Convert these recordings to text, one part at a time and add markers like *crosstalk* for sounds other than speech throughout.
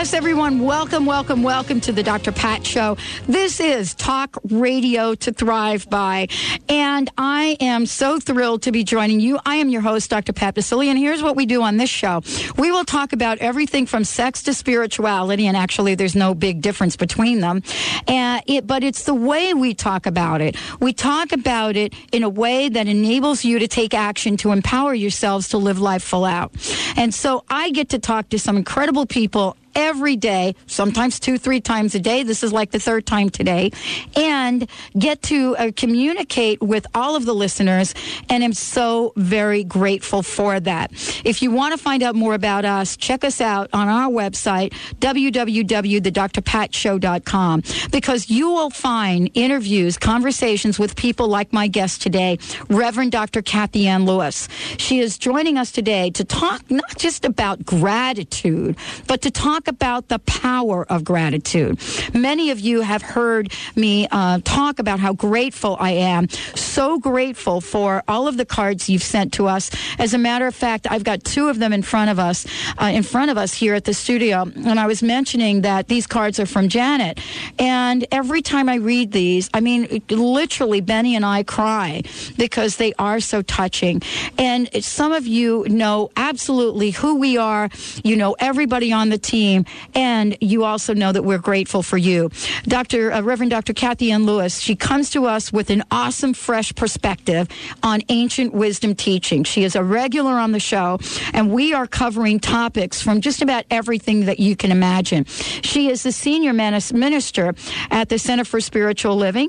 Yes, everyone, welcome, welcome, welcome to the Dr. Pat Show. This is Talk Radio to Thrive By, and I am so thrilled to be joining you. I am your host, Dr. Pat Baccili, and here's what we do on this show. We will talk about everything from sex to spirituality, and actually, there's no big difference between them. And it, but it's the way we talk about it. We talk about it in a way that enables you to take action to empower yourselves to live life full out. And so I get to talk to some incredible people every day, sometimes two, three times a day. This is like the third time today, and get to uh, communicate with all of the listeners. And I'm so very grateful for that. If you want to find out more about us, check us out on our website, www.thedrpatshow.com, because you will find interviews, conversations with people like my guest today, Reverend Dr. Kathianne Lewis. She is joining us today to talk not just about gratitude, but to talk about the power of gratitude. Many of you have heard me uh, talk about how grateful I am. So grateful for all of the cards you've sent to us. As a matter of fact, I've got two of them in front of us, uh, in front of us here at the studio. And I was mentioning that these cards are from Janet. And every time I read these, I mean, literally, Benny and I cry because they are so touching. And some of you know absolutely who we are. You know everybody on the team, and you also know that we're grateful for you. Dr. Uh, Reverend Dr. Kathianne Lewis, she comes to us with an awesome, fresh perspective on ancient wisdom teaching. She is a regular on the show, and we are covering topics from just about everything that you can imagine. She is the senior minister at the Center for Spiritual Living,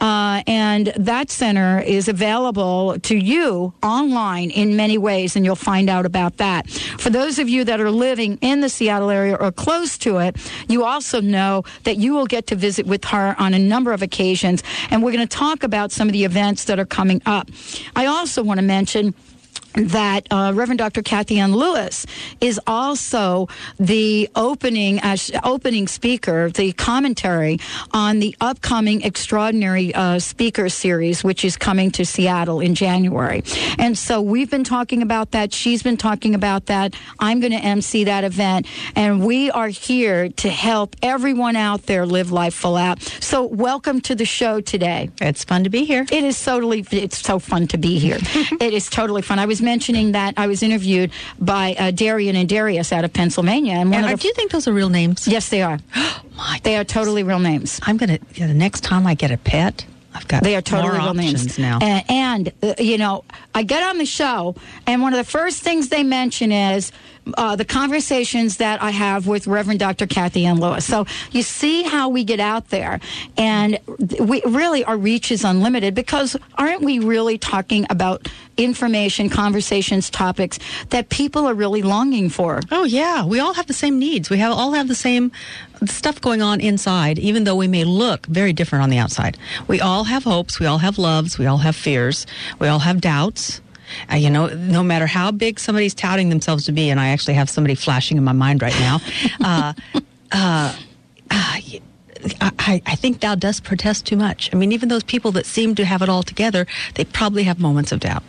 uh, and that center is available to you online in many ways, and you'll find out about that. For those of you that are living in the Seattle area or close to it, you also know that you will get to visit with her on a number of occasions, and we're going to talk about some of the events that are coming up. I also want to mention that uh, Reverend Dr. Kathianne Lewis is also the opening uh, opening speaker, the commentary on the upcoming extraordinary uh, speaker series, which is coming to Seattle in January. And so we've been talking about that. She's been talking about that. I'm going to MC that event, and we are here to help everyone out there live life full out. So welcome to the show today. It's fun to be here. It is totally. It's so fun to be here. *laughs* it is totally fun. I was mentioning that I was interviewed by uh, Darian and Darius out of Pennsylvania. And one of the, do you think those are real names? Yes, they are. *gasps* My they are totally real names. I'm gonna the next time I get a pet. I've got they are totally real names now. And, and uh, you know, I get on the show, and one of the first things they mention is uh, the conversations that I have with Reverend Dr. Kathianne Lewis. So you see how we get out there, and we really our reach is unlimited because aren't we really talking about information, conversations, topics that people are really longing for? Oh yeah, we all have the same needs. We have all have the same stuff going on inside, even though we may look very different on the outside. We all have hopes. We all have loves. We all have fears. We all have doubts. Uh, you know, no matter how big somebody's touting themselves to be, and I actually have somebody flashing in my mind right now. *laughs* uh, uh, I, I, think thou dost protest too much. I mean, even those people that seem to have it all together, they probably have moments of doubt.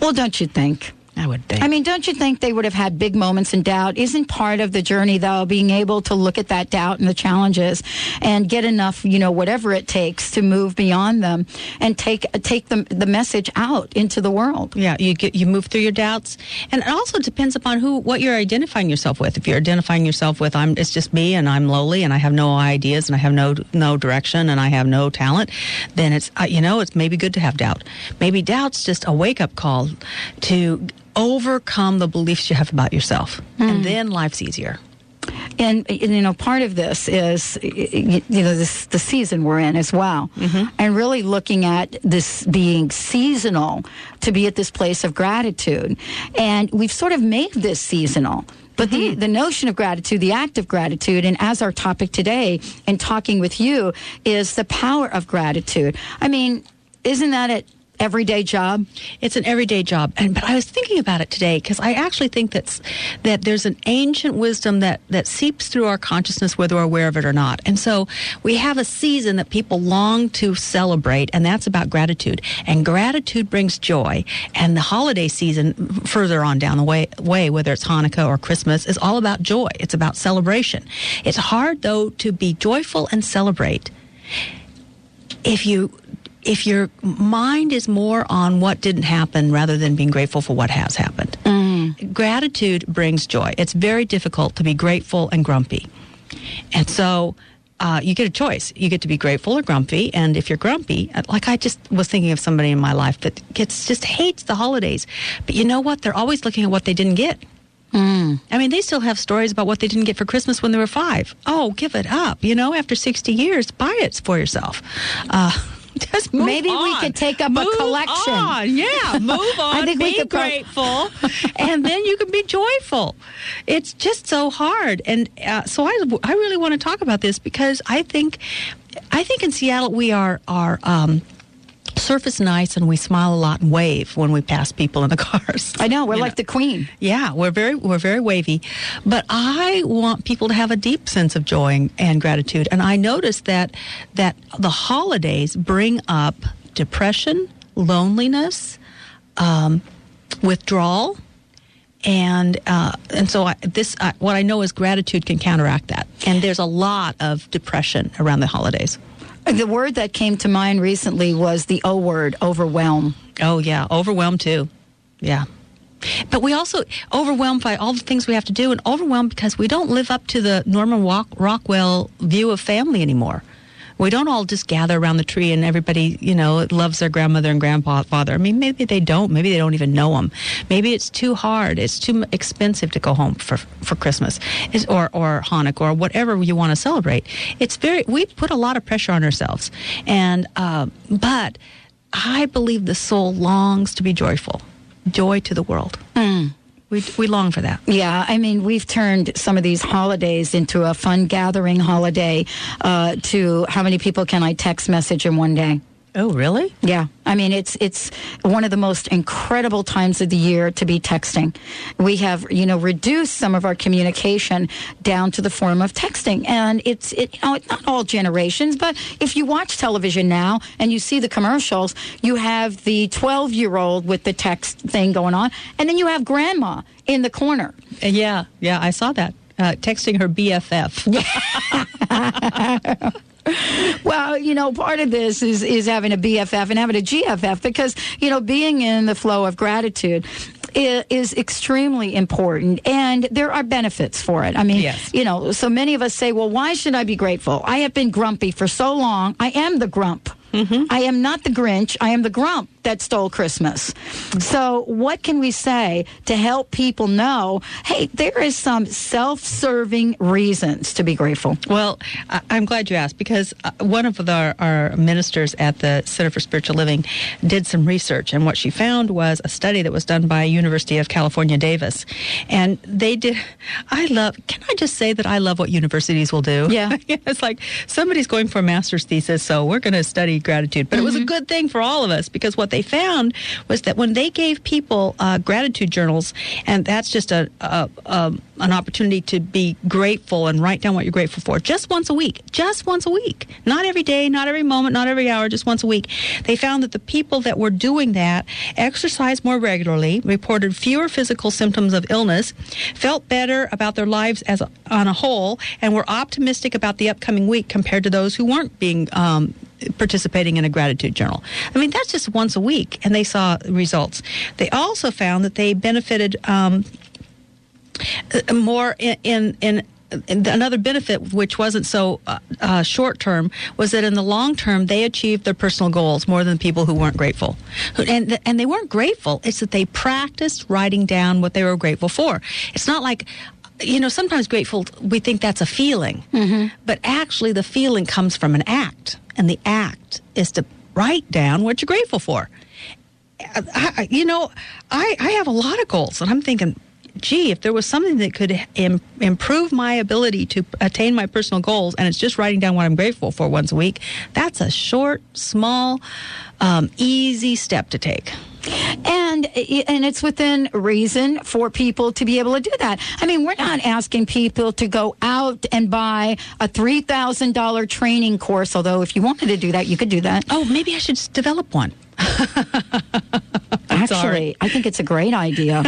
Well, don't you think? I would think. I mean, don't you think they would have had big moments in doubt? Isn't part of the journey, though, being able to look at that doubt and the challenges and get enough, you know, whatever it takes to move beyond them and take take the, the message out into the world? Yeah, you get you move through your doubts, and it also depends upon who what you're identifying yourself with. If you're identifying yourself with I'm it's just me and I'm lowly and I have no ideas and I have no no direction and I have no talent, then it's uh, you know it's maybe good to have doubt. Maybe doubt's just a wake up call to overcome the beliefs you have about yourself, mm. and hmm. then life's easier. And, you know, part of this is you know this the season we're in as well, mm-hmm. and really looking at this being seasonal to be at this place of gratitude, and we've sort of made this seasonal. But mm-hmm. the, the notion of gratitude, the act of gratitude, and as our topic today in talking with you is the power of gratitude. I mean, isn't that it? Everyday job? It's an everyday job. And but I was thinking about it today because I actually think that's that there's an ancient wisdom that that seeps through our consciousness whether we're aware of it or not. And so we have a season that people long to celebrate and that's about gratitude. And gratitude brings joy. And the holiday season further on down the way way whether it's Hanukkah or Christmas is all about joy. It's about celebration. It's hard though to be joyful and celebrate if you if your mind is more on what didn't happen rather than being grateful for what has happened. Mm. Gratitude brings joy. It's very difficult to be grateful and grumpy. And so uh, you get a choice. You get to be grateful or grumpy. And if you're grumpy, uh, like I just was thinking of somebody in my life that gets just hates the holidays. But you know what? They're always looking at what they didn't get. Mm. I mean, they still have stories about what they didn't get for Christmas when they were five. Oh, give it up. You know, after 60 years, buy it for yourself. Uh, just maybe on. we could take up move a collection. On. Yeah, move on. *laughs* I think be we could grateful, and then you can be joyful. It's just so hard, and uh, so I, I really want to talk about this because I think, I think in Seattle we are are. Um, surface nice and we smile a lot and wave when we pass people in the *laughs* cars. I know, we're you like know. the queen. Yeah, we're very we're very wavy. But I want people to have a deep sense of joy and gratitude. And I notice that that the holidays bring up depression, loneliness, um, withdrawal, and uh, and so I, this uh, what I know is gratitude can counteract that. And there's a lot of depression around the holidays. The word that came to mind recently was the O word, overwhelm. Oh, yeah, overwhelm too. Yeah. But we also overwhelmed by all the things we have to do and overwhelmed because we don't live up to the Norman Rockwell view of family anymore. We don't all just gather around the tree and everybody, you know, loves their grandmother and grandfather. I mean, maybe they don't. Maybe they don't even know them. Maybe it's too hard. It's too expensive to go home for for Christmas it's, or or Hanukkah or whatever you want to celebrate. It's very we put a lot of pressure on ourselves, and uh, but I believe the soul longs to be joyful, joy to the world. Mm. We, we long for that. Yeah, I mean, we've turned some of these holidays into a fun gathering holiday. Uh, to how many people can I text message in one day? Oh, really? Yeah. I mean, it's it's one of the most incredible times of the year to be texting. We have, you know, reduced some of our communication down to the form of texting, and it's it, you know, it's not all generations, but if you watch television now and you see the commercials, you have the 12 year old with the text thing going on, and then you have grandma in the corner. Yeah, yeah, I saw that. Uh, texting her BFF. *laughs* *laughs* well, you know, part of this is is having a BFF and having a GFF because you know being in the flow of gratitude is extremely important and there are benefits for it. I mean, yes. you know, so many of us say, well, why should I be grateful? I have been grumpy for so long. I am the grump. Mm-hmm. I am not the Grinch. I am the grump that stole Christmas. So, what can we say to help people know hey, there is some self serving reasons to be grateful? Well, I'm glad you asked because uh, one of the, our ministers at the Center for Spiritual Living did some research, and what she found was a study that was done by University of California, Davis. And they did, I love, can I just say that I love what universities will do? Yeah. *laughs* it's like somebody's going for a master's thesis, so we're going to study gratitude. But mm-hmm. it was a mm-hmm. good thing for all of us because what they found was that when they gave people uh, gratitude journals, and that's just a, a, a, an opportunity to be grateful and write down what you're grateful for just once a week, just once a week, not every day, not every moment, not every hour, just once a week. They found that the people that were doing that exercised more regularly, reported fewer physical symptoms of illness, felt better about their lives as a, on a whole, and were optimistic about the upcoming week compared to those who weren't being um, participating in a gratitude journal. I mean, that's just once a week, and they saw results. They also found that they benefited um, uh, more in, in, in another benefit, which wasn't so uh, uh, short term, was that in the long term they achieved their personal goals more than people who weren't grateful, and and they weren't grateful. It's that they practiced writing down what they were grateful for. It's not like. You know, sometimes grateful, we think that's a feeling, mm-hmm. but actually the feeling comes from an act and the act is to write down what you're grateful for. I, you know, I, I have a lot of goals, and I'm thinking, gee, if there was something that could Im- improve my ability to attain my personal goals, and it's just writing down what I'm grateful for once a week, that's a short, small, um, easy step to take and and it's within reason for people to be able to do that. I mean, we're not asking people to go out and buy a three thousand dollar training course. Although, if you wanted to do that, you could do that. Oh, maybe I should develop one. Actually, I think it's a great idea.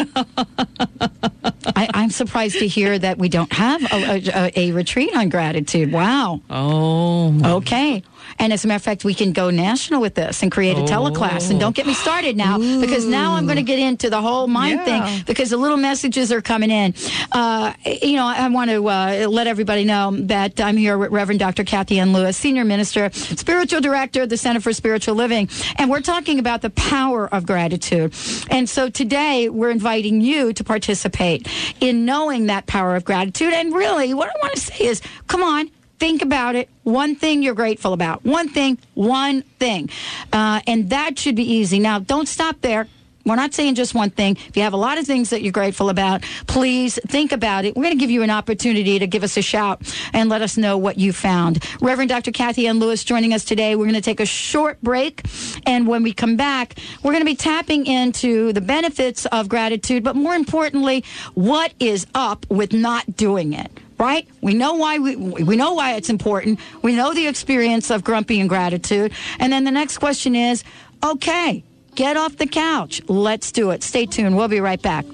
I, am surprised to hear that we don't have a, a, a retreat on gratitude. Wow. Oh. Okay. And as a matter of fact, we can go national with this and create a oh. teleclass. And don't get me started now Ooh. because now I'm going to get into the whole mind yeah. thing because the little messages are coming in. Uh, you know, I want to uh, let everybody know that I'm here with Reverend Dr. Kathianne Lewis, Senior Minister, Spiritual Director of the Center for Spiritual Living. And we're talking about the power of gratitude. And so today we're inviting you to participate in knowing that power of gratitude. And really, what I want to say is, come on, think about it. One thing you're grateful about. One thing, one thing. Uh, and that should be easy. Now, don't stop there. We're not saying just one thing. If you have a lot of things that you're grateful about, please think about it. We're going to give you an opportunity to give us a shout and let us know what you found. Reverend Dr. Kathianne Lewis joining us today. We're going to take a short break. And when we come back, we're going to be tapping into the benefits of gratitude, but more importantly, what is up with not doing it? Right? We know why we we know why it's important. We know the experience of grumpy and gratitude. And then the next question is, okay, get off the couch. Let's do it. Stay tuned. We'll be right back.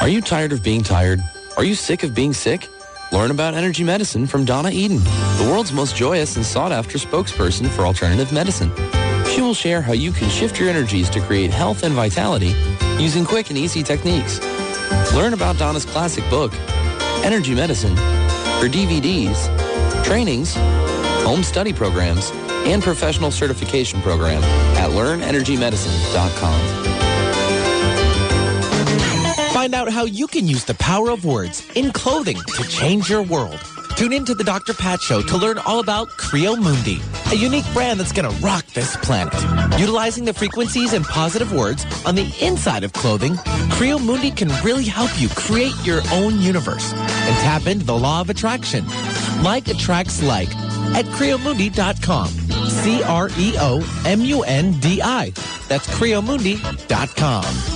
Are you tired of being tired? Are you sick of being sick? Learn about energy medicine from Donna Eden, the world's most joyous and sought after spokesperson for alternative medicine. She will share how you can shift your energies to create health and vitality using quick and easy techniques. Learn about Donna's classic book, Energy Medicine, her DVDs, trainings, home study programs, and professional certification program at learnenergymedicine.com. Find out how you can use the power of words in clothing to change your world. Tune in to the Dr. Pat Show to learn all about Creo Mundi, a unique brand that's going to rock this planet. Utilizing the frequencies and positive words on the inside of clothing, Creo Mundi can really help you create your own universe and tap into the law of attraction. Like attracts like at creomundi.com. C-R-E-O-M-U-N-D-I. That's creomundi.com.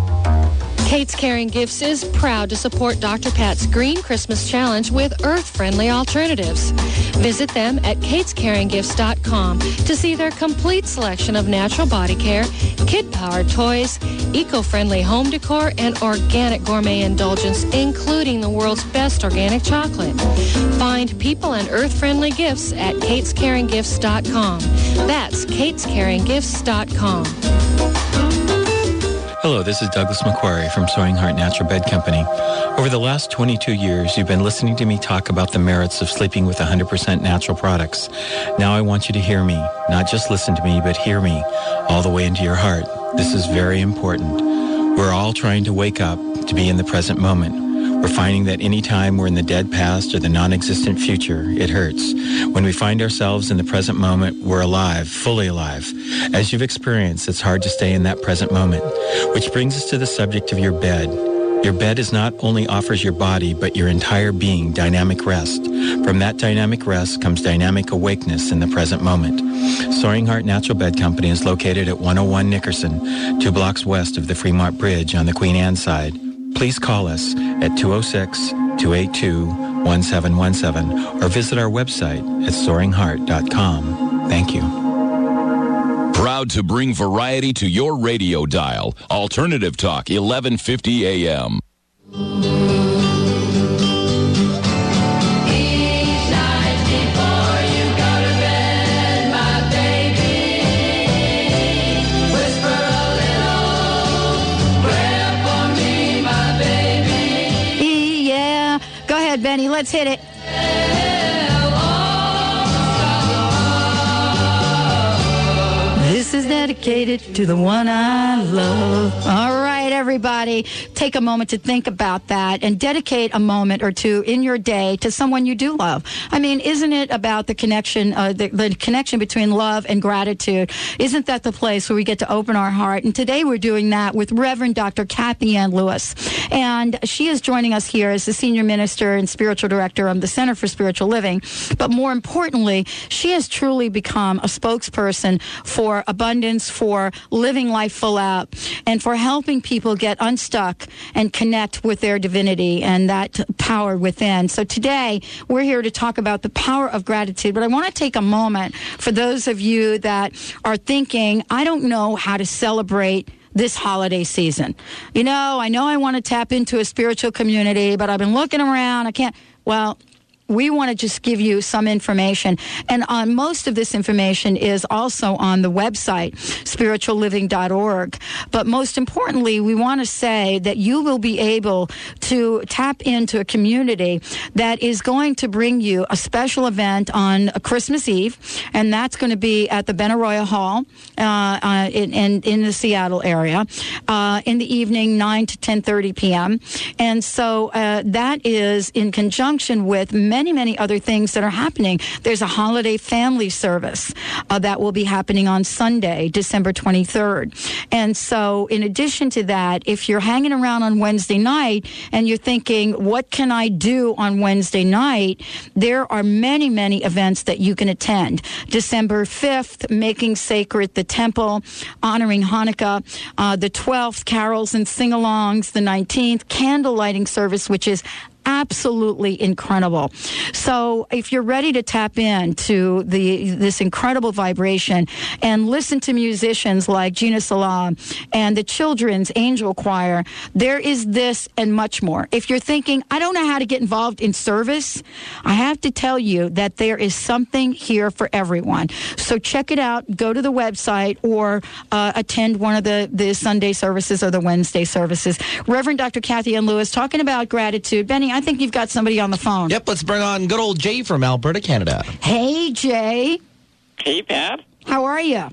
Kate's Caring Gifts is proud to support Dr. Pat's Green Christmas Challenge with earth-friendly alternatives. Visit them at katescaringgifts.com to see their complete selection of natural body care, kid-powered toys, eco-friendly home decor, and organic gourmet indulgence, including the world's best organic chocolate. Find people and earth-friendly gifts at katescaringgifts.com. That's katescaringgifts.com. Hello, this is Douglas McQuarrie from Soaring Heart Natural Bed Company. Over the last 22 years, you've been listening to me talk about the merits of sleeping with 100% natural products. Now I want you to hear me. Not just listen to me, but hear me all the way into your heart. This is very important. We're all trying to wake up to be in the present moment. We're finding that anytime we're in the dead past or the non-existent future, it hurts. When we find ourselves in the present moment, we're alive, fully alive. As you've experienced, it's hard to stay in that present moment. Which brings us to the subject of your bed. Your bed is not only offers your body, but your entire being dynamic rest. From that dynamic rest comes dynamic awakeness in the present moment. Soaring Heart Natural Bed Company is located at 101 Nickerson, two blocks west of the Fremont Bridge on the Queen Anne side please call us at 206-282-1717 or visit our website at soaringheart.com. Thank you. Proud to bring variety to your radio dial. Alternative Talk, 1150 AM. Let's hit it. This is dedicated to the one I love. All right, everybody, take a moment to think about that and dedicate a moment or two in your day to someone you do love. I mean, isn't it about the connection, uh, the, the connection between love and gratitude? Isn't that the place where we get to open our heart? And today we're doing that with Reverend Dr. Kathianne Lewis. And she is joining us here as the senior minister and spiritual director of the Center for Spiritual Living. But more importantly, she has truly become a spokesperson for abundance, for living life full out, and for helping people get unstuck and connect with their divinity and that power within. So today we're here to talk about the power of gratitude. But I want to take a moment for those of you that are thinking, I don't know how to celebrate this holiday season. You know, I know I want to tap into a spiritual community, but I've been looking around. I can't. Well, we want to just give you some information. And on most of this information is also on the website, spiritualliving.org. But most importantly, we want to say that you will be able to tap into a community that is going to bring you a special event on Christmas Eve, and that's going to be at the Benaroya Hall uh, uh, in, in, in, the Seattle area uh, in the evening, 9 to 10.30 p.m. And so uh, that is in conjunction with many, many many other things that are happening. There's a holiday family service uh, that will be happening on Sunday, December 23rd. And so, in addition to that, if you're hanging around on Wednesday night and you're thinking, what can I do on Wednesday night? There are many, many events that you can attend. December 5th, Making Sacred the Temple, honoring Hanukkah. Uh, the 12th, carols and sing alongs. The 19th, candle lighting service, which is absolutely incredible. So if you're ready to tap into the this incredible vibration and listen to musicians like Gina Salam and the Children's Angel Choir, there is this and much more. If you're thinking, I don't know how to get involved in service, I have to tell you that there is something here for everyone. So check it out. Go to the website or uh, attend one of the, the Sunday services or the Wednesday services. Reverend Dr. Kathianne Lewis talking about gratitude. Benny, I think you've got somebody on the phone. Yep, let's bring on good old Jay from Alberta, Canada. Hey, Jay. Hey, Pat. How are you?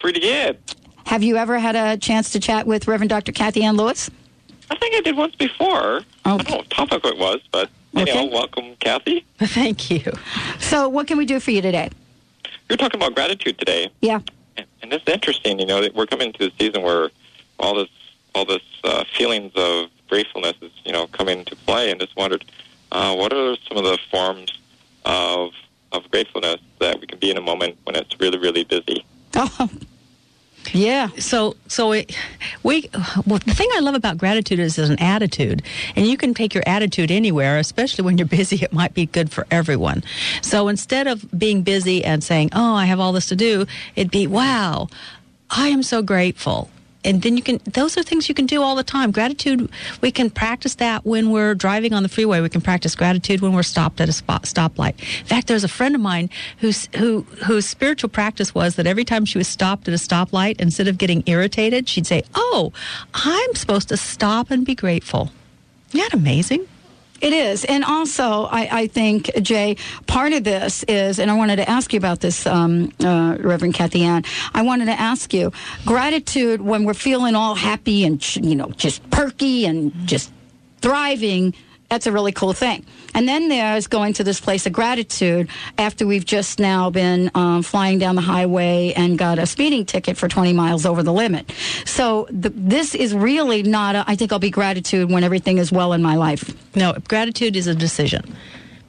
Pretty good. Have you ever had a chance to chat with Reverend Dr. Kathianne Lewis? I think I did once before. Okay. I don't know what topic it was, but Okay. anyhow, welcome, Kathy. *laughs* Thank you. So, what can we do for you today? You're talking about gratitude today, Yeah. and, and it's interesting. You know, that we're coming to the season where all this, all this uh, feelings of gratefulness is, you know, coming into play, and just wondered, uh, what are some of the forms of of gratefulness that we can be in a moment when it's really, really busy? Oh, yeah. So, so it, we, well, the thing I love about gratitude is it's an attitude, and you can take your attitude anywhere, especially when you're *laughs* busy. It might be good for everyone. So instead of being busy and saying, "Oh, I have all this to do," it'd be, "Wow, I am so grateful." And then you can, those are things you can do all the time. Gratitude, we can practice that when we're driving on the freeway. We can practice gratitude when we're stopped at a spot, stoplight. In fact, there's a friend of mine whose, who, whose spiritual practice was that every time she was stopped at a stoplight, instead of getting irritated, she'd say, Oh, I'm supposed to stop and be grateful. Isn't that amazing? It is. And also, I, I think, Jay, part of this is, and I wanted to ask you about this, um, uh, Reverend Kathianne. I wanted to ask you gratitude when we're feeling all happy and, you know, just perky and just thriving. That's a really cool thing. And then there's going to this place of gratitude after we've just now been um, flying down the highway and got a speeding ticket for 20 miles over the limit. So the, this is really not, a, I think I'll be gratitude when everything is well in my life. No, gratitude is a decision.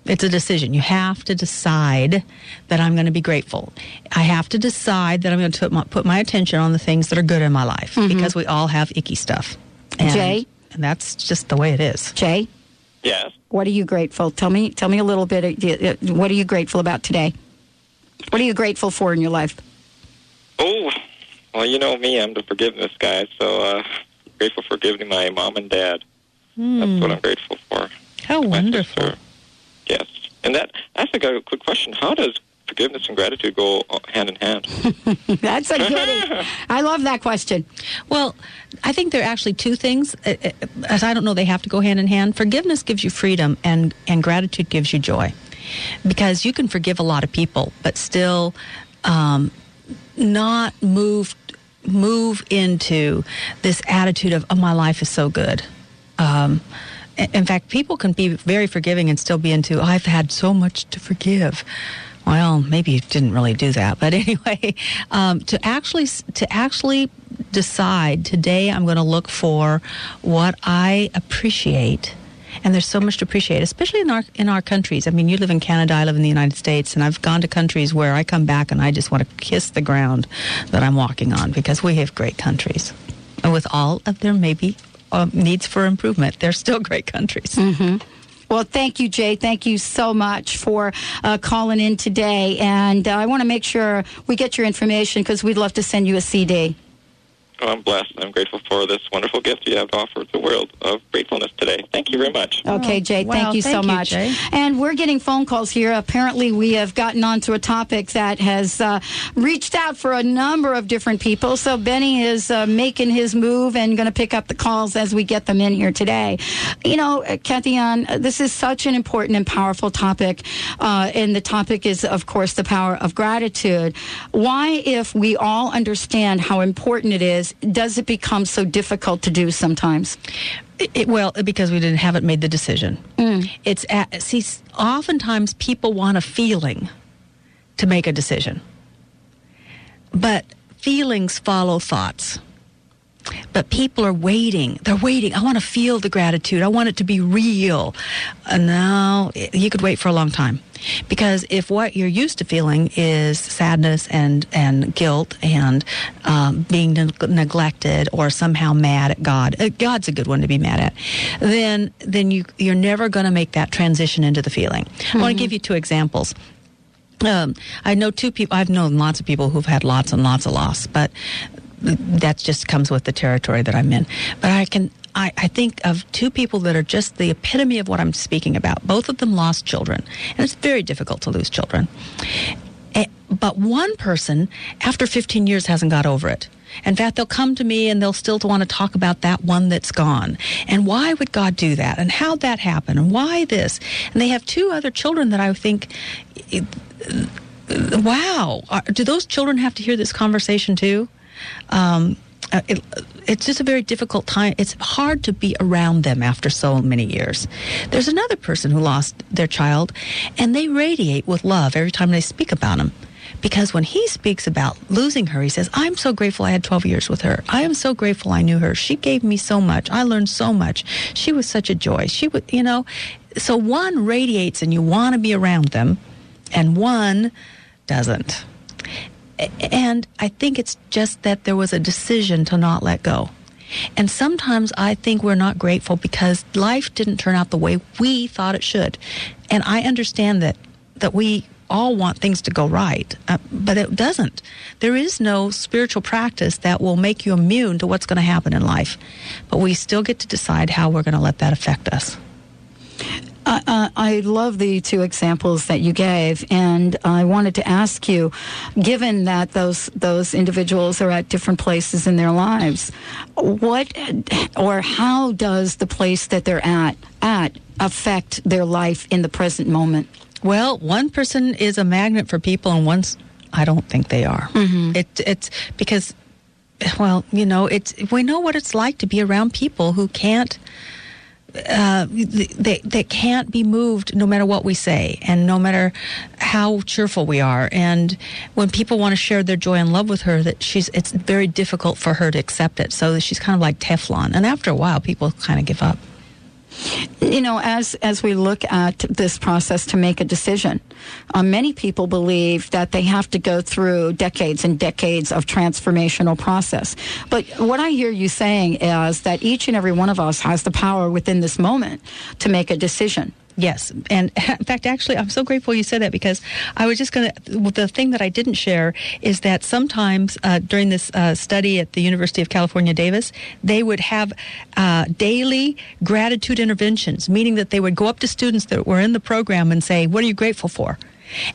It's a decision. You have to decide that I'm going to be grateful. I have to decide that I'm going to put my, put my attention on the things that are good in my life because we all have icky stuff. And, Jay? And that's just the way it is. Jay? Yes. What are you grateful? Tell me. Tell me a little bit. uh, What are you grateful about today? What are you grateful for in your life? Oh, well, you know me. I'm the forgiveness guy, so uh, grateful for giving my mom and dad. That's what I'm grateful for. How wonderful. sister. Yes. And that, I think I a quick question. How does forgiveness and gratitude go hand in hand? *laughs* That's a good. I love that question. Well, I think there are actually two things. uh, uh, As I don't know, they have to go hand in hand. Forgiveness gives you freedom, and and gratitude gives you joy, because you can forgive a lot of people, but still um, not move move into this attitude of oh, my life is so good. Um, in fact, people can be very forgiving and still be into I've had so much to forgive. Well, maybe you didn't really do that, but *laughs* anyway, um, to actually to actually decide today, I'm going to look for what I appreciate, and there's so much to appreciate, especially in our in our countries. I mean, you live in Canada, I live in the United States, and I've gone to countries where I come back and I just want to kiss the ground that I'm walking on because we have great countries, and with all of their maybe uh, needs for improvement, they're still *laughs* great countries. Well, thank you, Jay. Thank you so much for uh, calling in today. And uh, I want to make sure we get your information because we'd love to send you a CD. Oh, I'm blessed. I'm grateful for this wonderful gift you have to offer the world of gratefulness today. Thank you very much. Okay, Jay, wow, thank you so thank you, much. Jay. And we're getting phone calls here. Apparently, we have gotten onto a topic that has uh, reached out for a number of different people. So Benny is uh, making his move and going to pick up the calls as we get them in here today. You know, uh, Kathianne, uh, this is such an important and powerful topic. Uh, and the topic is, of course, the power of gratitude. Why, if we all understand how important it is, does it become so difficult to do sometimes? It, well, because we didn't haven't made the decision. It's at, see, oftentimes people want a feeling to make a decision, but feelings follow thoughts. But people are waiting. They're waiting. I want to feel the gratitude. I want it to be real. Uh, now you could wait for a long time. Because if what you're used to feeling is sadness and, and guilt and um, being neg- neglected or somehow mad at God, uh, God's a good one to be mad at, then, then you, you're never going to make that transition into the feeling. I want to give you two examples. Um, I know two people. I've known lots of people who've had lots and lots of loss, but that just comes with the territory that I'm in. But I can. I, I think of two people that are just the epitome of what I'm speaking about. Both of them lost children, and it's very difficult to lose children. Eh, But one person, after 15 years, hasn't got over it. In fact, they'll come to me and they'll still want to talk about that one that's gone. And why would God do that? And how'd that happen? And why this? And they have two other children that I think, eh, wow, do those children have to hear this conversation too? Um, uh, it, it's just a very difficult time. It's hard to be around them after so many years. There's another person who lost their child, and they radiate with love every time they speak about him. Because when he speaks about losing her, he says, I'm so grateful I had 12 years with her. I am so grateful I knew her. She gave me so much. I learned so much. She was such a joy. She would, you know, so one radiates and you want to be around them, and one doesn't. And I think it's just that there was a decision to not let go. And sometimes I think we're not grateful because life didn't turn out the way we thought it should. And I understand that that we all want things to go right, uh, but it doesn't. There is no spiritual practice that will make you immune to what's going to happen in life. But we still get to decide how we're going to let that affect us. Uh, uh, I love the two examples that you gave, and I wanted to ask you, given that those those individuals are at different places in their lives, what or how does the place that they're at at affect their life in the present moment? Well, one person is a magnet for people, and one's I don't think they are. It, it's because, well, you know, it's we know what it's like to be around people who can't. Uh, they they can't be moved no matter what we say and no matter how cheerful we are. And when people want to share their joy and love with her that she's it's very difficult for her to accept it. So she's kind of like Teflon. And after a while people kind of give up you know, as as we look at this process to make a decision, uh, many people believe that they have to go through decades and decades of transformational process. But what I hear you saying is that each and every one of us has the power within this moment to make a decision. Yes, and *laughs* in fact, actually, I'm so grateful you said that because I was just going to. The thing that I didn't share is that sometimes uh, during this uh, study at the University of California, Davis, they would have uh, daily gratitude interventions, meaning that they would go up to students that were in the program and say, "What are you grateful for?"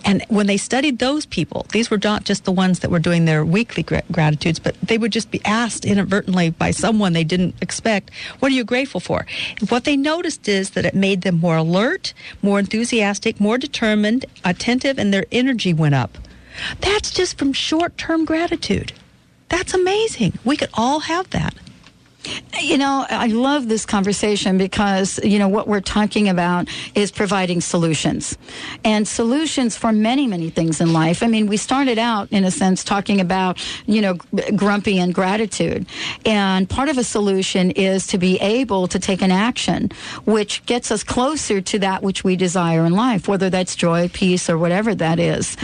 And when they studied those people, these were not just the ones that were doing their weekly gra- gratitudes, but they would just be asked inadvertently by someone they didn't expect, What are you grateful for? What they noticed is that it made them more alert, more enthusiastic, more determined, attentive, and their energy went up. That's just from short term gratitude. That's amazing. We could all have that. You know, I love this conversation because, you know, what we're talking about is providing solutions and solutions for many, many things in life. I mean, we started out, in a sense, talking about, you know, grumpy and gratitude. And part of a solution is to be able to take an action which gets us closer to that which we desire in life, whether that's joy, peace, or whatever that is.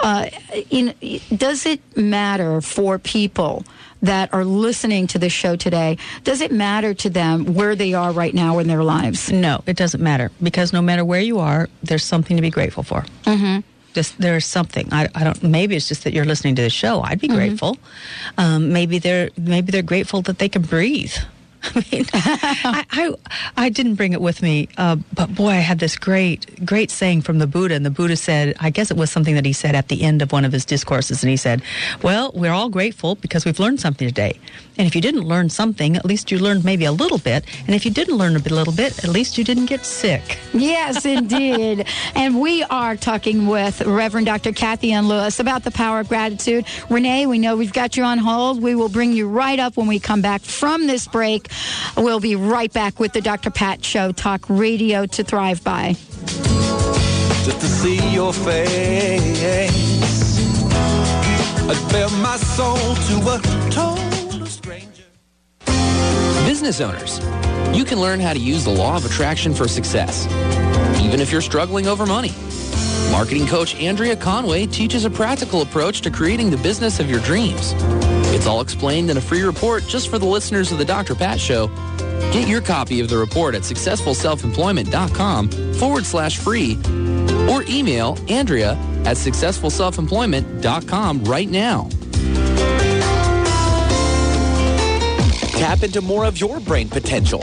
Uh, in, does it matter for people? That are listening to this show today, does it matter to them where they are right now in their lives? No, it doesn't matter because no matter where you are, there's something to be grateful for. Mm-hmm. Just there's something. I, I don't. Maybe it's just that you're listening to the show. I'd be grateful. Um, maybe they're maybe they're grateful that they can breathe. *laughs* I mean, I, I I didn't bring it with me, uh, but boy, I had this great great saying from the Buddha, and the Buddha said, I guess it was something that he said at the end of one of his discourses, and he said, "Well, we're all grateful because we've learned something today, and if you didn't learn something, at least you learned maybe a little bit, and if you didn't learn a little bit, at least you didn't get sick." Yes, *laughs* indeed. and we are talking with Reverend Dr. Kathianne Lewis about the power of gratitude. Renee, we know we've got you on hold. We will bring you right up when we come back from this break. We'll be right back with the Dr. Pat Show, Talk Radio to Thrive By. just to see your face. I'd bare my soul to a total stranger. Business owners, you can learn how to use the law of attraction for success, even if you're struggling over money. Marketing coach Andrea Conway teaches a practical approach to creating the business of your dreams. It's all explained in a free report just for the listeners of the Dr. Pat Show. Get your copy of the report at successfulselfemployment.com forward slash free or email Andrea at successfulselfemployment.com right now. Tap into more of your brain potential.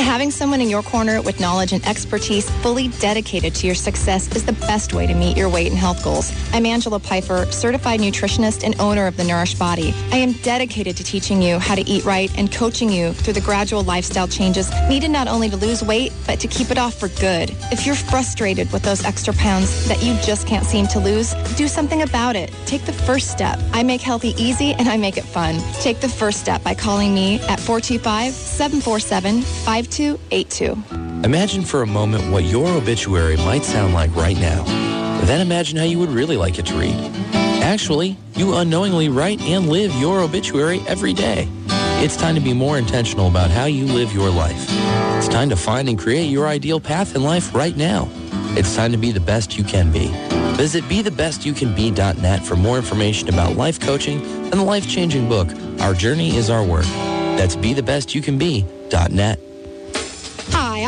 Having someone in your corner with knowledge and expertise fully dedicated to your success is the best way to meet your weight and health goals. I'm Angela Pfeiffer, certified nutritionist and owner of The Nourished Body. I am dedicated to teaching you how to eat right and coaching you through the gradual lifestyle changes needed not only to lose weight, but to keep it off for good. If you're frustrated with those extra pounds that you just can't seem to lose, do something about it. Take the first step. I make healthy easy and I make it fun. Take the first step by calling me at 425 747 5282. Imagine for a moment what your obituary might sound like right now. Then imagine how you would really like it to read. Actually, you unknowingly write and live your obituary every day. It's time to be more intentional about how you live your life. It's time to find and create your ideal path in life right now. It's time to be the best you can be. Visit BeTheBestYouCanBe.net for more information about life coaching and the life-changing book, Our Journey is Our Work. That's BeTheBestYouCanBe.net.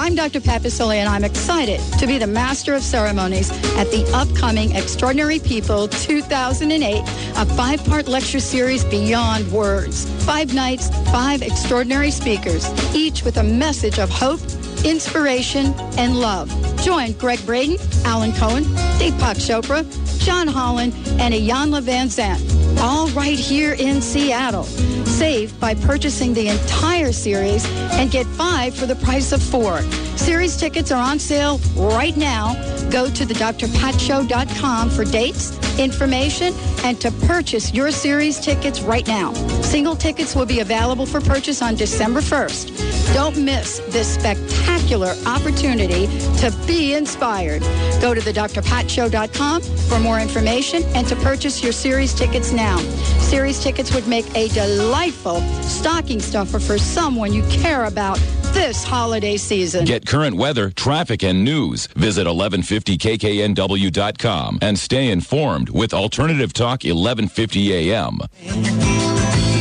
I'm Dr. Pat Baccili, and I'm excited to be the Master of Ceremonies at the upcoming Extraordinary People 2008, a five-part lecture series beyond words. Five nights, five extraordinary speakers, each with a message of hope, inspiration, and love. Join Gregg Braden, Alan Cohen, Deepak Chopra, John Holland, and Iyanla Vanzant, all right here in Seattle. Save by purchasing the entire series and get five for the price of four. Series tickets are on sale right now. Go to the drpatshow.com for dates, information, and to purchase your series tickets right now. Single tickets will be available for purchase on December 1st. Don't miss this spectacular opportunity to be inspired. Go to the drpatshow.com for more information and to purchase your series tickets now. Series tickets would make a delightful stocking stuffer for someone you care about this holiday season. Get current weather, traffic, and news. Visit 1150kknw.com and stay informed with Alternative Talk 1150 AM.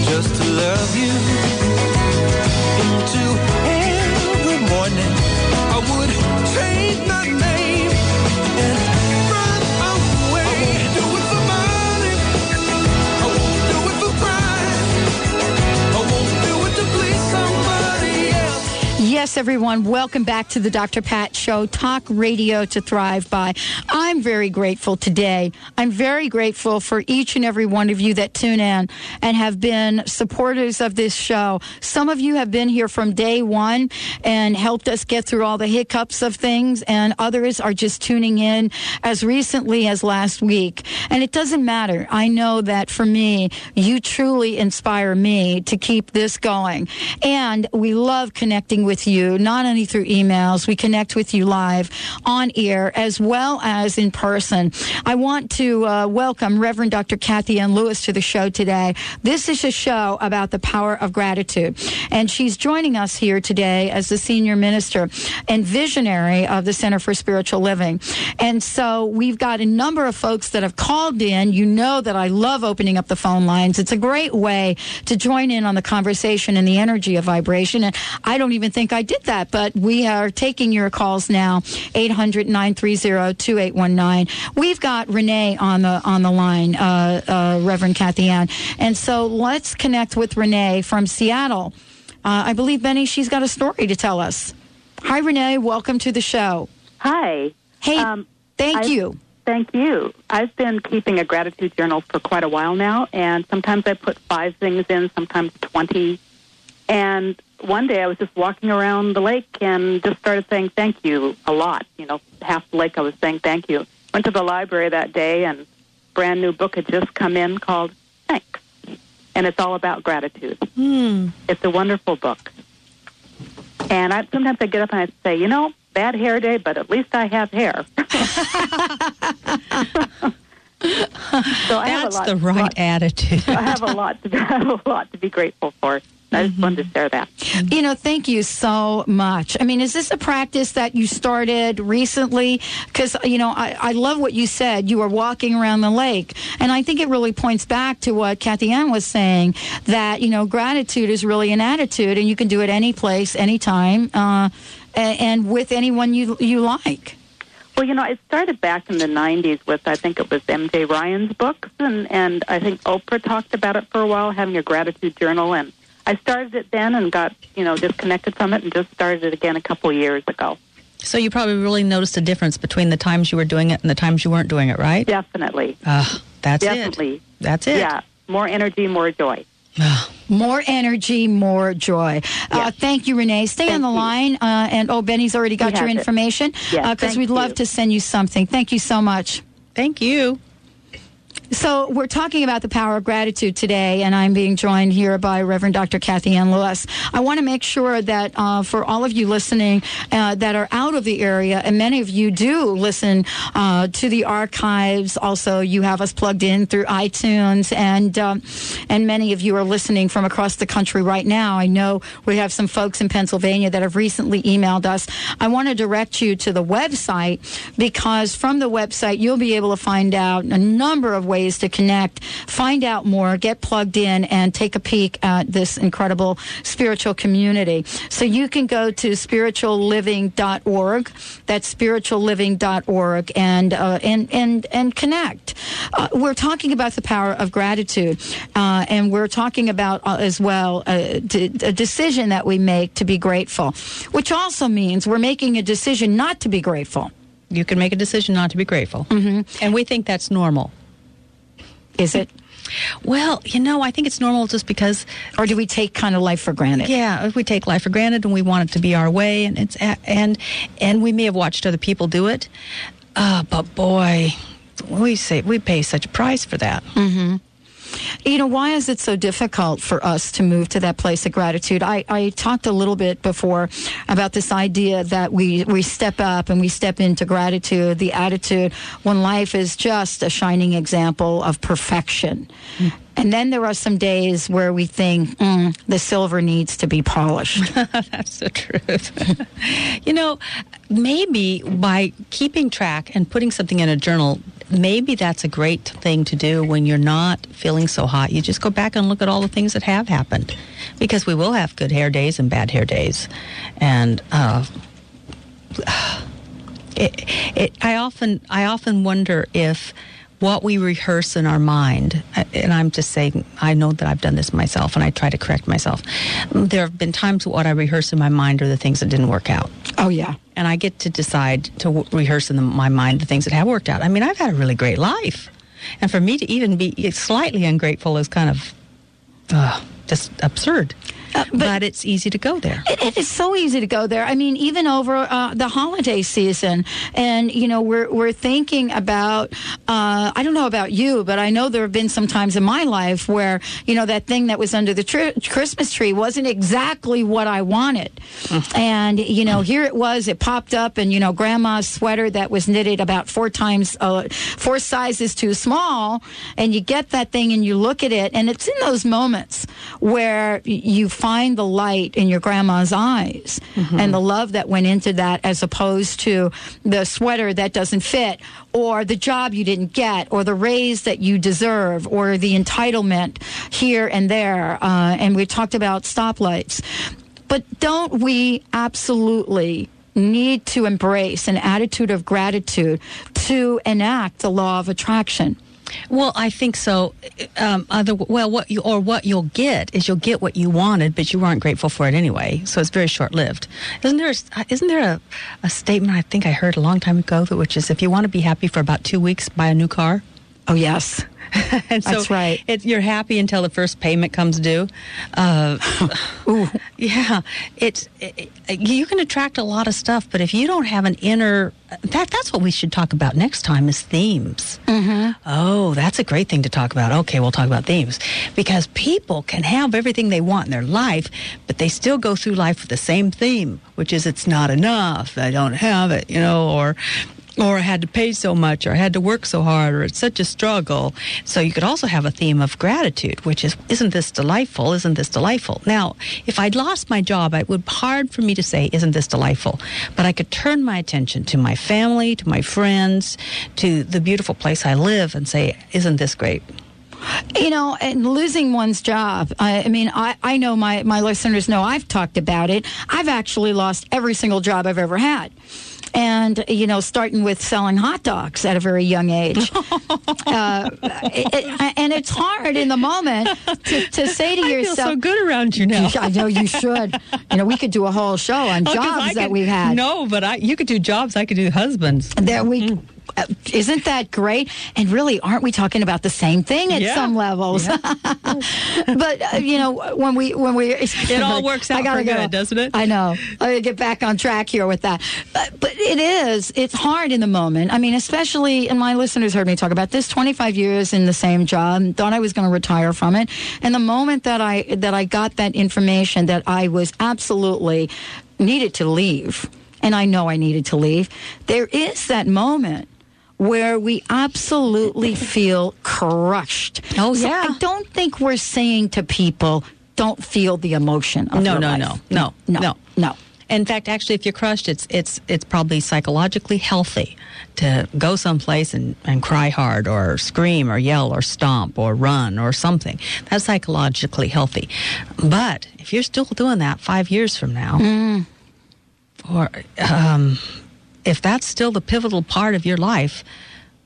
just to love you Yes, everyone, welcome back to the Dr. Pat Show, talk radio to thrive by. I'm very grateful today. I'm very grateful for each and every one of you that tune in and have been supporters of this show. Some of you have been here from day one and helped us get through all the hiccups of things, and others are just tuning in as recently as last week. And it doesn't matter. I know that for me, you truly inspire me to keep this going. And we love connecting with you, not only through emails, we connect with you live on air as well as in person. I want to uh, welcome Reverend Dr. Kathianne Lewis to the show today. This is a show about the power of gratitude. And she's joining us here today as the senior minister and visionary of the Center for Spiritual Living. And so we've got a number of folks that have called in. You know that I love opening up the phone lines. It's a great way to join in on the conversation and the energy of vibration. And I don't even think I did that, but we are taking your calls now. 800 930 2819. We've got Renee on the on the line, uh, uh, Reverend Kathianne. And so let's connect with Renee from Seattle. Uh, I believe, Benny, she's got a story to tell us. Hi, Renee. Welcome to the show. Hi. Hey, Um, thank I've- you. Thank you. I've been keeping a gratitude journal for quite a while now, and sometimes I put five things in, sometimes 20. And one day I was just walking around the lake and just started saying thank you a lot. You know, half the lake I was saying thank you. Went to the library that day, and brand new book had just come in called Thanks. And it's all about gratitude. Hmm. It's a wonderful book. And I sometimes I get up and I say, you know, bad hair day, but at least I have hair. *laughs* so I have a That's lot, the right lot- attitude. I have a lot to *laughs* I have a lot to be grateful for. I just wanted to share that. You know, thank you so much. I mean, is this a practice that you started recently? Because, you know, I, I love what you said. You were walking around the lake. And I think it really points back to what Kathianne was saying that, you know, gratitude is really an attitude and you can do it any place, anytime, uh, a- and with anyone you, you like. Well, you know, it started back in the '90s with I think it was M.J. Ryan's books, and and I think Oprah talked about it for a while, having a gratitude journal, and I started it then and got you know disconnected from it, and just started it again a couple years ago. So you probably really noticed a difference between the times you were doing it and the times you weren't doing it, right? Definitely, Uh, that's definitely, it. That's it. yeah, more energy, more joy. More energy, more joy. Uh, thank you, Renee. Stay on the line. Uh, and oh, Benny's already got your has it. information Yes, because thank we'd love to send you something. Thank you so much. Thank you. So we're talking about the power of gratitude today, and I'm being joined here by Reverend Dr. Kathianne Lewis. I want to make sure that uh, for all of you listening uh, that are out of the area, and many of you do listen uh, to the archives. Also, you have us plugged in through iTunes, and um, and many of you are listening from across the country right now. I know we have some folks in Pennsylvania that have recently emailed us. I want to direct you to the website because from the website you'll be able to find out a number of ways to connect, find out more, get plugged in, and take a peek at this incredible spiritual community. So you can go to spiritualliving.org. That's spiritualliving.org and uh, and and and connect. Uh, we're talking about the power of gratitude, uh, and we're talking about uh, as well a, d- a decision that we make to be grateful, which also means we're making a decision not to be grateful. You can make a decision not to be grateful. Mm-hmm. And we think that's normal. Is it? Well, you know, I think it's normal just because. Or do we take kind of life for granted? Yeah, we take life for granted and we want it to be our way, and it's and and we may have watched other people do it, uh, but boy, we say we pay such a price for that. Mm-hmm. You know, why is it so difficult for us to move to that place of gratitude? I, I talked a little bit before about this idea that we, we step up and we step into gratitude, the attitude when life is just a shining example of perfection. And then there are some days where we think mm, the silver needs to be polished. *laughs* That's the truth. *laughs* you know, maybe by keeping track and putting something in a journal, maybe that's a great thing to do when you're not feeling so hot. You just go back and look at all the things that have happened, because we will have good hair days and bad hair days, and. Uh, *sighs* it, it, I often, I often wonder if what we rehearse in our mind, and I'm just saying, I know that I've done this myself, and I try to correct myself. There have been times what I rehearse in my mind are the things that didn't work out. Oh yeah, and I get to decide to w- rehearse in the, my mind the things that have worked out. I mean, I've had a really great life, and for me to even be slightly ungrateful is kind of uh, just absurd. Uh, but, it's easy to go there. It, it is so easy to go there. I mean, even over uh, the holiday season, and you know, we're we're thinking about. Uh, I don't know about you, but I know there have been some times in my life where you know that thing that was under the tr- Christmas tree wasn't exactly what I wanted, and you know, here it was. It popped up, and you know, Grandma's sweater that was knitted about four times, uh, four sizes too small, and you get that thing and you look at it, and it's in those moments where you find the light in your grandma's eyes and the love that went into that as opposed to the sweater that doesn't fit or the job you didn't get or the raise that you deserve or the entitlement here and there. Uh, and we talked about stoplights. But don't we absolutely need to embrace an attitude of gratitude to enact the law of attraction? Well, I think so. Um, other well, what you or what you'll get is you'll get what you wanted, but you weren't grateful for it anyway. So it's very short lived. Isn't there? A, isn't there a, a statement I think I heard a long time ago, that which is if you want to be happy for about two weeks, buy a new car. Oh yes, *laughs* and so That's right. It, you're happy until the first payment comes due. Uh, *laughs* *laughs* yeah, it's it, it- you can attract a lot of stuff, but if you don't have an inner that that's what we should talk about next time is themes. Mm-hmm. Oh, that's a great thing to talk about. Okay, we'll talk about themes because people can have everything they want in their life, but they still go through life with the same theme, which is it's not enough. I don't have it, you know, or or I had to pay so much, or I had to work so hard, or it's such a struggle. So you could also have a theme of gratitude, which is, isn't this delightful? Isn't this delightful? Now, if I'd lost my job, it would be hard for me to say, isn't this delightful? But I could turn my attention to my family, to my friends, to the beautiful place I live, and say, isn't this great? You know, and losing one's job. I, I mean, I, I know my, my listeners know I've talked about it. I've actually lost every single job I've ever had. And, you know, starting with selling hot dogs at a very young age. *laughs* uh, it, and it's hard in the moment to, to say to I feel yourself. so good around you now. I know you should. You know, we could do a whole show on Oh, jobs that could- we've had. No, but I, you could do jobs. I could do husbands. There we. Uh, isn't that great? And really, aren't we talking about the same thing at Yeah. some levels? *laughs* but uh, you know, when we when we *laughs* It all works out I gotta for go- good, doesn't it? I know. I gotta get back on track here with that. But, but it is. It's hard in the moment. I mean, especially, and my listeners heard me talk about this. Twenty five years in the same job. Thought I was going to retire from it. And the moment that I that I got that information that I was absolutely needed to leave, and I know I needed to leave. There is that moment where we absolutely feel crushed. Oh, So yeah. I don't think we're saying to people, don't feel the emotion of No, no, no, no, no, no. no. In fact, actually, if you're crushed, it's it's it's probably psychologically healthy to go someplace and, and cry hard, or scream, or yell, or stomp, or run, or something. That's psychologically healthy. But if you're still doing that five years from now, Mm. Or um, if that's still the pivotal part of your life,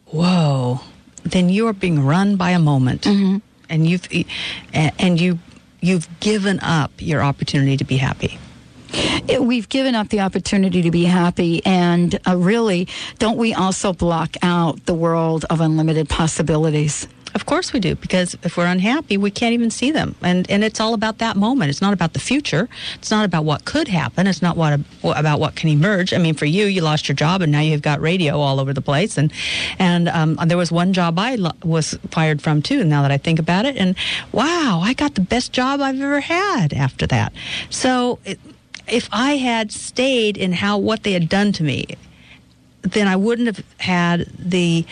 whoa, then you are being run by a moment, Mm-hmm. and you've and you you've given up your opportunity to be happy. It- we've given up the opportunity to be happy, and uh, really, don't we also block out the world of unlimited possibilities? Of course we do, because if we're unhappy, we can't even see them, and and it's all about that moment. It's not about the future. It's not about what could happen. It's not what about what can emerge. I mean, for you, you lost your job, and now you've got radio all over the place, and and um, there was one job I lo- was fired from too. Now that I think about it, and wow, I got the best job I've ever had after that. So. It, if I had stayed in how what they had done to me, then I wouldn't have had the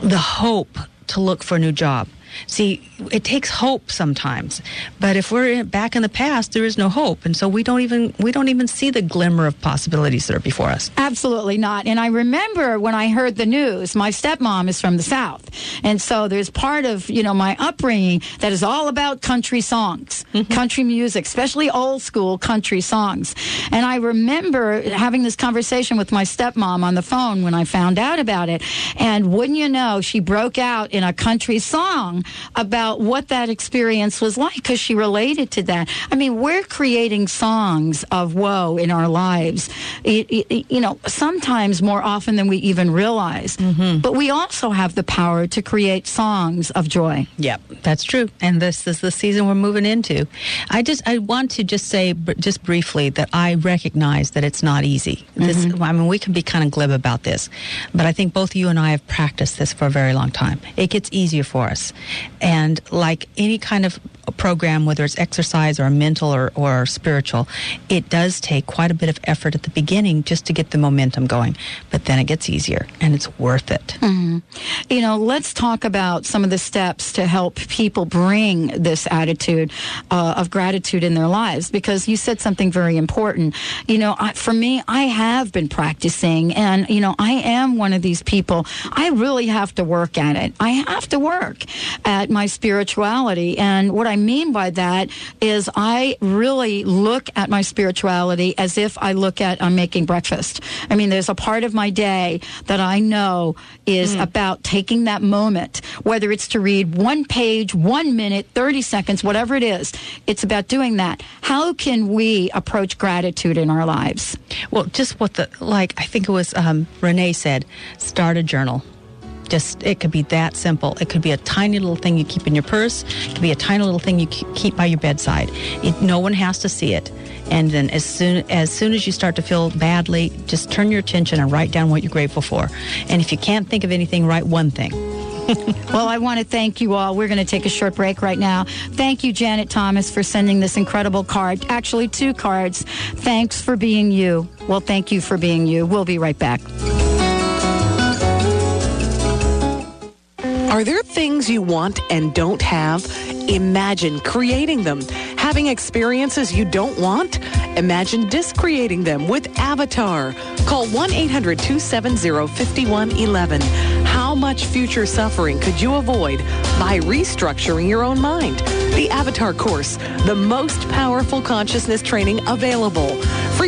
the hope to look for a new job. See, it takes hope sometimes, but if we're back in the past, there is no hope, and so we don't even we don't even see the glimmer of possibilities that are before us. Absolutely not. And I remember when I heard the news, my stepmom is from the South. And so there's part of, you know, my upbringing that is all about country songs, mm-hmm. country music, especially old school country songs. And I remember having this conversation with my stepmom on the phone when I found out about it. And wouldn't you know, she broke out in a country song about what that experience was like because she related to that. I mean, we're creating songs of woe in our lives, it, it, you know, sometimes more often than we even realize. Mm-hmm. But we also have the power to create songs of joy. Yep, that's true. And this is the season we're moving into. I just I want to just say just briefly that I recognize that it's not easy. This mm-hmm. I mean we can be kind of glib about this, but I think both you and I have practiced this for a very long time. It gets easier for us. And like any kind of program whether it's exercise or mental or, or spiritual, it does take quite a bit of effort at the beginning just to get the momentum going. But then it gets easier and it's worth it. Mhm. You know, let's talk about some of the steps to help people bring this attitude uh, of gratitude in their lives because you said something very important. You know, I, for me, I have been practicing and, you know, I am one of these people. I really have to work at it. I have to work at my spirituality. And what I mean by that is I really look at my spirituality as if I look at I'm making breakfast. I mean, there's a part of my day that I know is about taking that moment, whether it's to read one page, one minute, 30 seconds, whatever it is. It's about doing that. How can we approach gratitude in our lives? Well, just what the like I think it was um, Renee said, start a journal. Just it could be that simple. It could be a tiny little thing you keep in your purse. It could be a tiny little thing you keep by your bedside. It, no one has to see it. And then as soon as soon as you start to feel badly, just turn your attention and write down what you're grateful for. And if you can't think of anything, write one thing. *laughs* well, I want to thank you all. We're going to take a short break right now. Thank you, Janet Thomas, for sending this incredible card. Actually, two cards. Thanks for being you. Well, thank you for being you. We'll be right back. Are there things you want and don't have? Imagine creating them. Having experiences you don't want? Imagine discreating them with Avatar. Call 1 800 270 5111. How much future suffering could you avoid by restructuring your own mind? The Avatar course, the most powerful consciousness training available.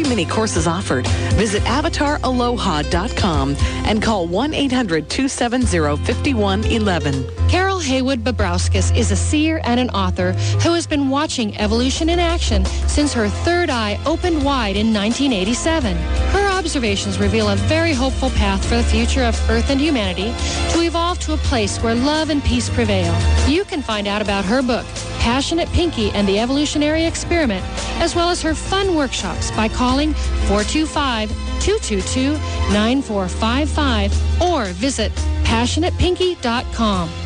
Mini courses offered. Visit avataraloha.com and call 1 800 270 5111. Carol Haywood Babrowskis is a seer and an author who has been watching evolution in action since her third eye opened wide in 1987. Her observations reveal a very hopeful path for the future of Earth and humanity to evolve to a place where love and peace prevail. You can find out about her book, Passionate Pinky and the Evolutionary Experiment, as well as her fun workshops by calling 425 222 9455 or visit passionatepinky.com.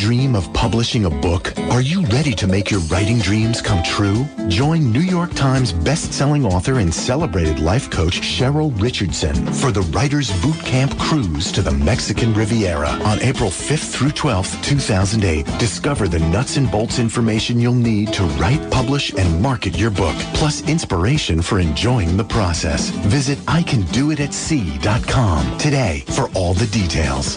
Dream of publishing a book? Are you ready to make your writing dreams come true? Join New York Times best-selling author and celebrated life coach Cheryl Richardson for the Writers Boot Camp Cruise to the Mexican Riviera on April 5th through 12th, 2008. Discover the nuts and bolts information you'll need to write, publish, and market your book, plus inspiration for enjoying the process. Visit icandoitatsea.com today for all the details.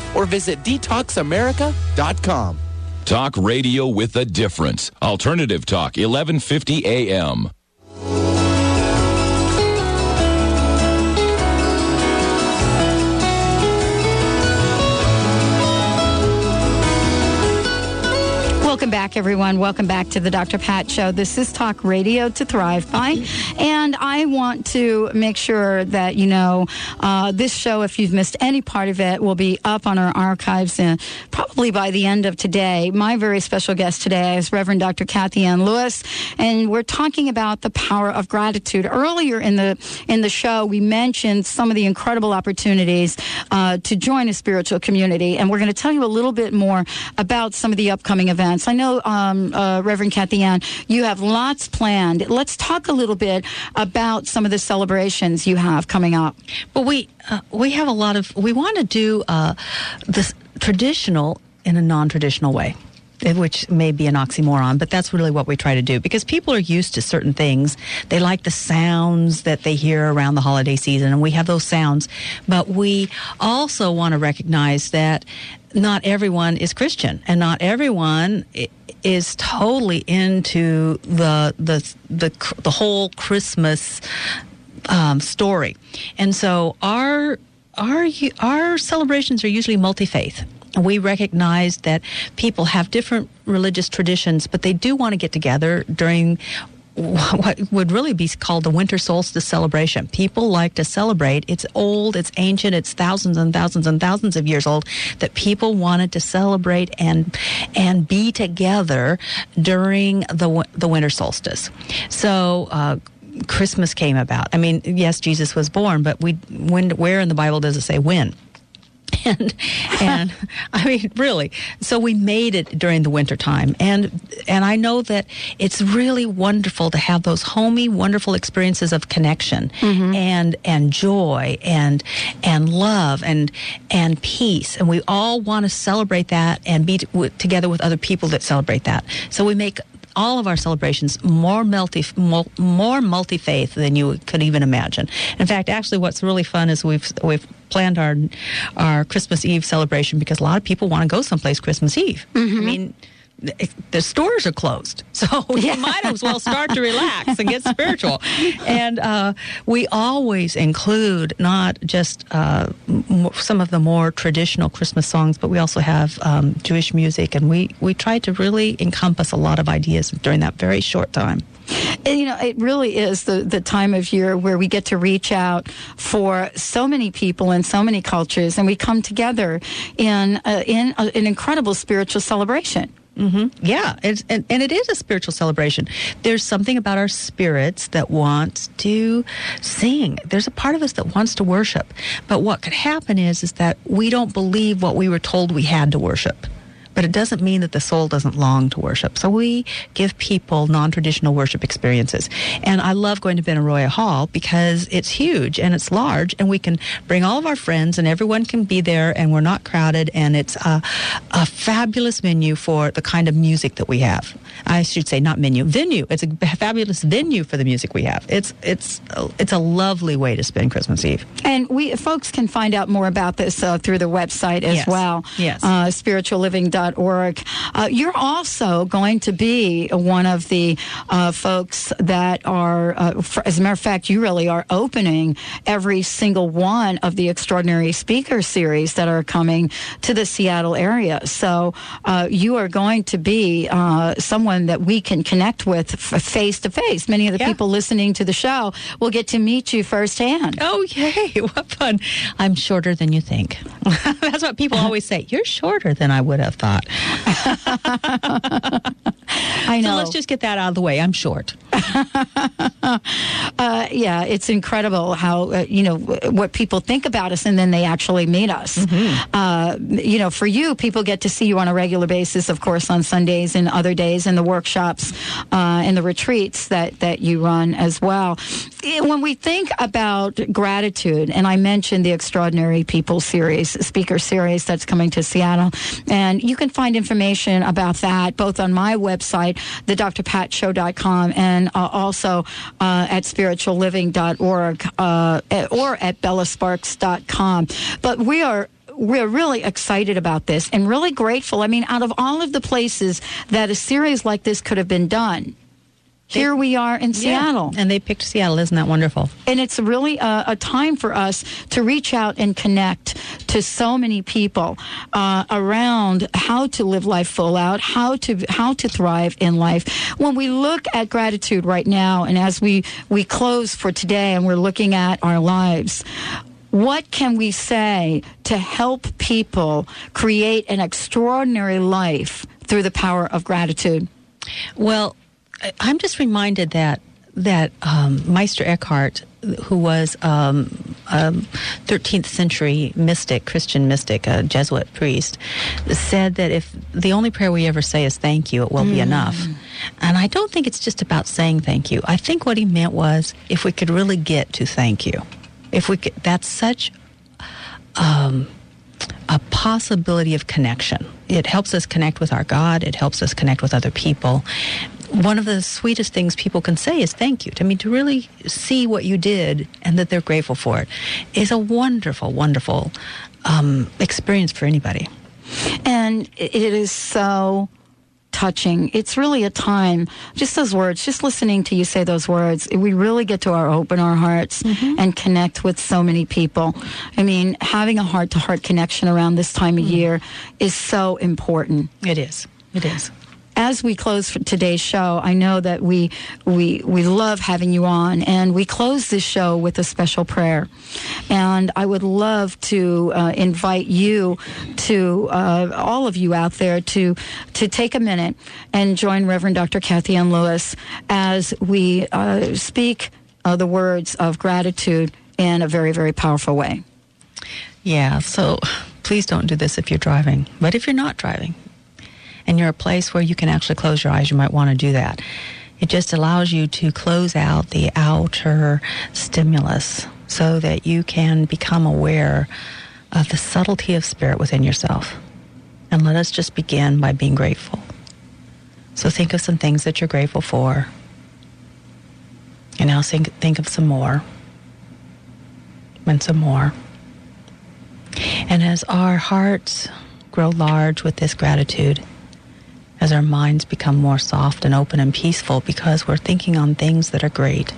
or visit detoxamerica.com. Talk radio with a difference. Alternative Talk, 1150 AM. Back, everyone. Welcome back to the Dr. Pat Show. This is Talk Radio to Thrive by. And I want to make sure that, you know, uh, this show, if you've missed any part of it, will be up on our archives uh, probably by the end of today. My very special guest today is Reverend Dr. Kathianne Lewis, and we're talking about the power of gratitude. Earlier in the in the show, we mentioned some of the incredible opportunities uh, to join a spiritual community, and we're going to tell you a little bit more about some of the upcoming events. I know, um, uh, Reverend Kathianne, you have lots planned. Let's talk a little bit about some of the celebrations you have coming up. Well, we uh, we have a lot of. We want to do uh, this traditional in a non-traditional way. Which may be an oxymoron, but that's really what we try to do because people are used to certain things. They like the sounds that they hear around the holiday season, and we have those sounds. But we also want to recognize that not everyone is Christian, and not everyone is totally into the the the the whole Christmas um, story. And so our our our celebrations are usually multi faith. We recognize that people have different religious traditions, but they do want to get together during what would really be called the winter solstice celebration. People like to celebrate. It's old, it's ancient, it's thousands and thousands and thousands of years old that people wanted to celebrate and and be together during the the winter solstice. So uh, Christmas came about. I mean, yes, Jesus was born, but we when where in the Bible does it say when? And and *laughs* I mean really. So we made it during the winter time. And and I know that it's really wonderful to have those homey wonderful experiences of connection mm-hmm. and and joy and and love and and peace. And we all want to celebrate that and be t- w- together with other people that celebrate that. So we make all of our celebrations more multi more, multi faith than you could even imagine. In fact, actually, what's really fun is we've we've planned our our Christmas Eve celebration because a lot of people want to go someplace Christmas Eve. Mm-hmm. I mean. The stores are closed, *laughs* so you might as well start to relax and get spiritual. And uh, we always include not just uh, some of the more traditional Christmas songs, but we also have um, Jewish music, and we we try to really encompass a lot of ideas during that very short time. And, you know, it really is the, the time of year where we get to reach out for so many people and so many cultures, and we come together in uh, in a, an incredible spiritual celebration. Hmm Yeah, and, and it is a spiritual celebration. There's something about our spirits that wants to sing. There's a part of us that wants to worship. But what could happen is is that we don't believe what we were told we had to worship. But it doesn't mean that the soul doesn't long to worship. So we give people non-traditional worship experiences. And I love going to Benaroya Hall because it's huge and it's large and we can bring all of our friends and everyone can be there and we're not crowded and it's a, a fabulous venue for the kind of music that we have. I should say not menu, venue. It's a fabulous venue for the music we have. It's it's it's a lovely way to spend Christmas Eve. And we folks can find out more about this uh, through the website as Yes. well. Yes. Uh, spiritualliving.org. Uh, you're also going to be one of the uh, folks that are, uh, f- as a matter of fact, you really are opening every single one of the extraordinary speaker series that are coming to the Seattle area. So uh, you are going to be uh, someone that we can connect with face to face. Many of the people listening to the show will get to meet you firsthand. Oh, yay. *laughs* What fun. I'm shorter than you think. *laughs* That's what people always say. You're shorter than I would have thought. Hot. *laughs* I know. So let's just get that out of the way. I'm short. *laughs* uh, yeah, it's incredible how uh, you know w- what people think about us, and then they actually meet us. Uh, you know, for you, people get to see you on a regular basis, of course, on Sundays and other days, and the workshops uh, and the retreats that that you run as well. When we think about gratitude, and I mentioned the Extraordinary People series, speaker series that's coming to Seattle, and you can find information about that both on my website, thedrpatshow.com, and uh, also uh, at spiritualliving.org uh, or at bellasparks.com. But we are we're really excited about this and really grateful. I mean, out of all of the places that a series like this could have been done, here we are in Seattle. And they picked Seattle. Isn't that wonderful? And it's really a, a time for us to reach out and connect to so many people uh, around how to live life full out, how to how to thrive in life. When we look at gratitude right now, and as we we close for today, and we're looking at our lives. What can we say to help people create an extraordinary life through the power of gratitude? Well, I'm just reminded that that um, Meister Eckhart, who was um, a 13th century mystic, Christian mystic, a Jesuit priest, said that if the only prayer we ever say is thank you, it will be Mm. enough. And I don't think it's just about saying thank you. I think what he meant was if we could really get to thank you, if we could, that's such um, a possibility of connection. It helps us connect with our God. It helps us connect with other people. One of the sweetest things people can say is thank you. I mean, to really see what you did and that they're grateful for it is a wonderful, wonderful um, experience for anybody. And it is so touching. It's really a time, just those words, just listening to you say those words, we really get to our open our hearts and connect with so many people. I mean, having a heart to heart connection around this time of year is so important. It is. It is. As we close for today's show, I know that we we we love having you on, and we close this show with a special prayer. And I would love to uh, invite you to uh, all of you out there to to take a minute and join Reverend Dr. Kathianne Lewis as we uh, speak uh, the words of gratitude in a very very powerful way. Yeah, so please don't do this if you're driving. But if you're not driving and you're a place where you can actually close your eyes, you might want to do that. It just allows you to close out the outer stimulus so that you can become aware of the subtlety of spirit within yourself. And let us just begin by being grateful. So think of some things that you're grateful for. And now think, think of some more. And some more. And as our hearts grow large with this gratitude, as our minds become more soft and open and peaceful because we're thinking on things that are great,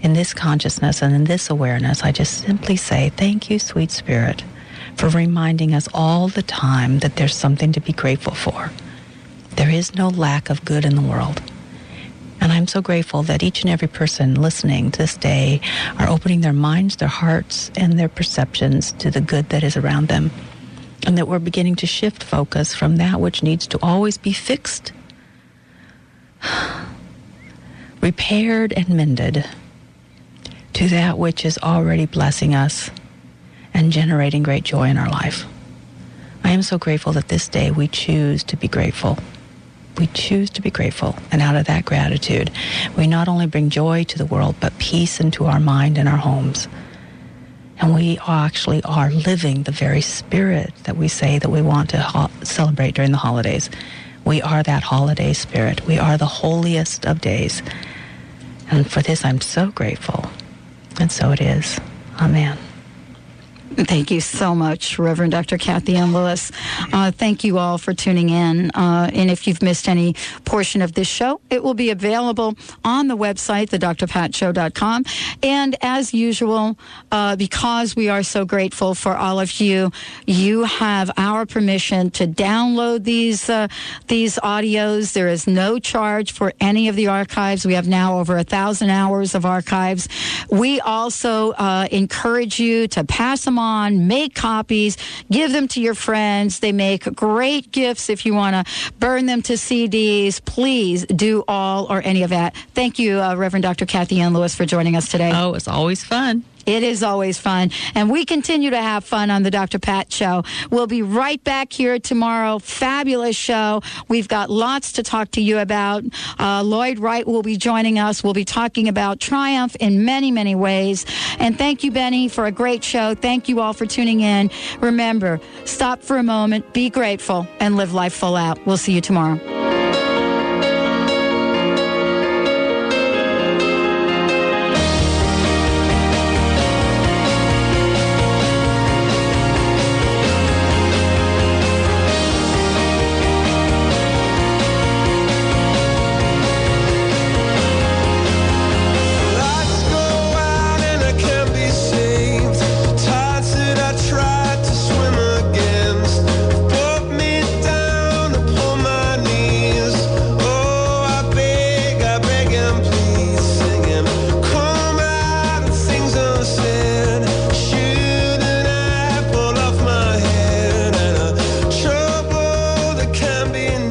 in this consciousness and in this awareness, I just simply say, Thank you, sweet spirit, for reminding us all the time that there's something to be grateful for. There is no lack of good in the world. And I'm so grateful that each and every person listening to this day are opening their minds, their hearts, and their perceptions to the good that is around them. And that we're beginning to shift focus from that which needs to always be fixed, *sighs* repaired, and mended to that which is already blessing us and generating great joy in our life. I am so grateful that this day we choose to be grateful we choose to be grateful. And out of that gratitude, we not only bring joy to the world, but peace into our mind and our homes. And we actually are living the very spirit that we say that we want to ho- celebrate during the holidays. We are that holiday spirit. We are the holiest of days. And for this, I'm so grateful. And so it is. Amen. Thank you so much, Reverend Dr. Kathianne Lewis. Uh, thank you all for tuning in. Uh, and if you've missed any portion of this show, it will be available on the website, thedrpatshow.com. And as usual, uh, because we are so grateful for all of you, you have our permission to download these uh, these audios. There is no charge for any of the archives. We have now over a thousand hours of archives. We also uh, encourage you to pass them them on, make copies, give them to your friends. They make great gifts if you want to burn them to CDs. Please do all or any of that. Thank you, uh, Reverend Dr. Kathianne Lewis, for joining us today. Oh, it's always fun. It is always fun. And we continue to have fun on the Dr. Pat Show. We'll be right back here tomorrow. Fabulous show. We've got lots to talk to you about. Uh, Lloyd Wright will be joining us. We'll be talking about triumph in many, many ways. And thank you, Benny, for a great show. Thank you all for tuning in. Remember, stop for a moment, be grateful, and live life full out. We'll see you tomorrow.